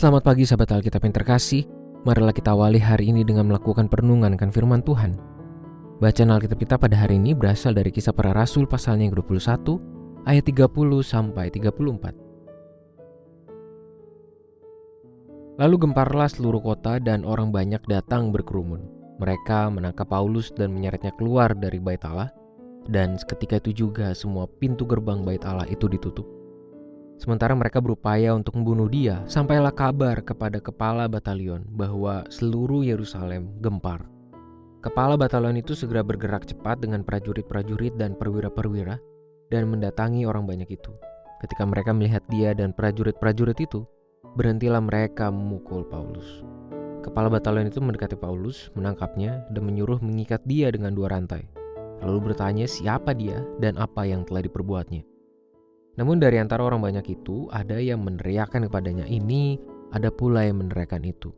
Selamat pagi sahabat Alkitab yang terkasih. Marilah kita awali hari ini dengan melakukan perenungan akan firman Tuhan. Bacaan Alkitab kita pada hari ini berasal dari kisah para rasul pasalnya yang 21 ayat 30 sampai 34. Lalu gemparlah seluruh kota dan orang banyak datang berkerumun. Mereka menangkap Paulus dan menyeretnya keluar dari bait Allah dan seketika itu juga semua pintu gerbang bait Allah itu ditutup. Sementara mereka berupaya untuk membunuh dia, sampailah kabar kepada kepala batalion bahwa seluruh Yerusalem gempar. Kepala batalion itu segera bergerak cepat dengan prajurit-prajurit dan perwira-perwira dan mendatangi orang banyak itu. Ketika mereka melihat dia dan prajurit-prajurit itu, berhentilah mereka memukul Paulus. Kepala batalion itu mendekati Paulus, menangkapnya, dan menyuruh mengikat dia dengan dua rantai. Lalu bertanya siapa dia dan apa yang telah diperbuatnya. Namun dari antara orang banyak itu, ada yang meneriakkan kepadanya ini, ada pula yang meneriakkan itu.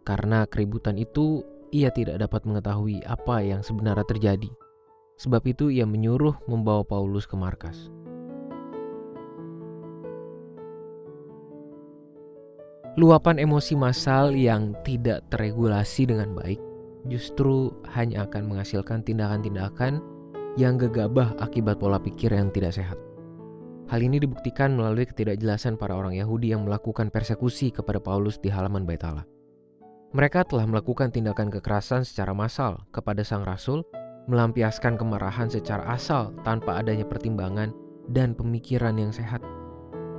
Karena keributan itu, ia tidak dapat mengetahui apa yang sebenarnya terjadi. Sebab itu ia menyuruh membawa Paulus ke markas. Luapan emosi massal yang tidak terregulasi dengan baik justru hanya akan menghasilkan tindakan-tindakan yang gegabah akibat pola pikir yang tidak sehat. Hal ini dibuktikan melalui ketidakjelasan para orang Yahudi yang melakukan persekusi kepada Paulus di halaman Bait Allah. Mereka telah melakukan tindakan kekerasan secara massal kepada sang rasul, melampiaskan kemarahan secara asal tanpa adanya pertimbangan dan pemikiran yang sehat.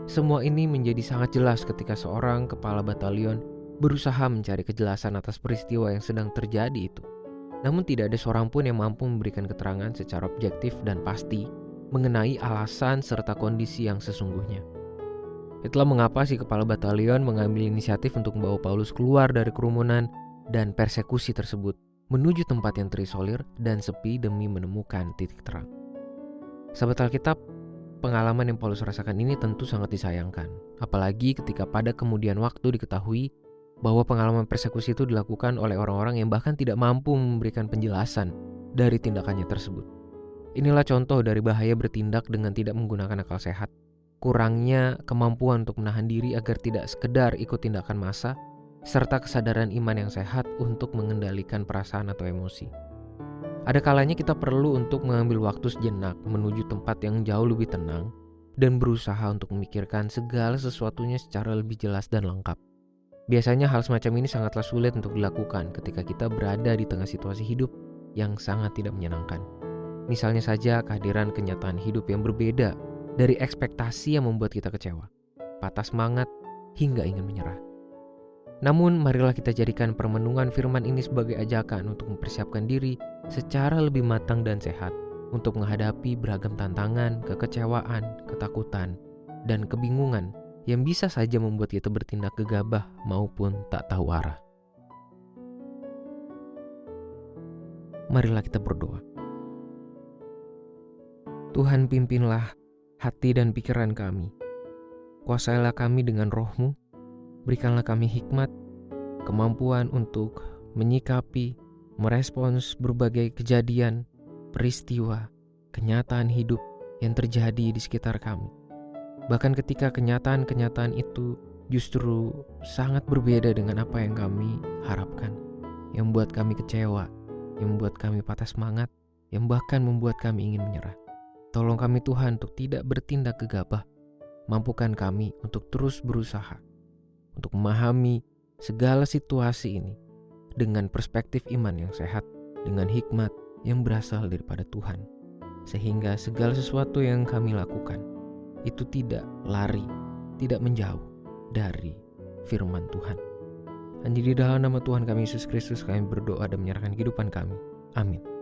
Semua ini menjadi sangat jelas ketika seorang kepala batalion berusaha mencari kejelasan atas peristiwa yang sedang terjadi itu. Namun tidak ada seorang pun yang mampu memberikan keterangan secara objektif dan pasti mengenai alasan serta kondisi yang sesungguhnya. Itulah mengapa si kepala batalion mengambil inisiatif untuk membawa Paulus keluar dari kerumunan dan persekusi tersebut menuju tempat yang terisolir dan sepi demi menemukan titik terang. Sahabat Alkitab, pengalaman yang Paulus rasakan ini tentu sangat disayangkan, apalagi ketika pada kemudian waktu diketahui bahwa pengalaman persekusi itu dilakukan oleh orang-orang yang bahkan tidak mampu memberikan penjelasan dari tindakannya tersebut. Inilah contoh dari bahaya bertindak dengan tidak menggunakan akal sehat. Kurangnya kemampuan untuk menahan diri agar tidak sekedar ikut tindakan massa, serta kesadaran iman yang sehat untuk mengendalikan perasaan atau emosi. Ada kalanya kita perlu untuk mengambil waktu sejenak menuju tempat yang jauh lebih tenang dan berusaha untuk memikirkan segala sesuatunya secara lebih jelas dan lengkap. Biasanya hal semacam ini sangatlah sulit untuk dilakukan ketika kita berada di tengah situasi hidup yang sangat tidak menyenangkan. Misalnya saja kehadiran kenyataan hidup yang berbeda dari ekspektasi yang membuat kita kecewa, patah semangat, hingga ingin menyerah. Namun marilah kita jadikan permenungan firman ini sebagai ajakan untuk mempersiapkan diri secara lebih matang dan sehat untuk menghadapi beragam tantangan, kekecewaan, ketakutan, dan kebingungan yang bisa saja membuat kita bertindak gegabah maupun tak tahu arah. Marilah kita berdoa. Tuhan pimpinlah hati dan pikiran kami. Kuasailah kami dengan rohmu, berikanlah kami hikmat, kemampuan untuk menyikapi, merespons berbagai kejadian, peristiwa, kenyataan hidup yang terjadi di sekitar kami. Bahkan ketika kenyataan-kenyataan itu justru sangat berbeda dengan apa yang kami harapkan, yang membuat kami kecewa, yang membuat kami patah semangat, yang bahkan membuat kami ingin menyerah. Tolong kami Tuhan untuk tidak bertindak gegabah. Mampukan kami untuk terus berusaha untuk memahami segala situasi ini dengan perspektif iman yang sehat, dengan hikmat yang berasal daripada Tuhan. Sehingga segala sesuatu yang kami lakukan itu tidak lari, tidak menjauh dari firman Tuhan. Hanya di dalam nama Tuhan kami Yesus Kristus kami berdoa dan menyerahkan kehidupan kami. Amin.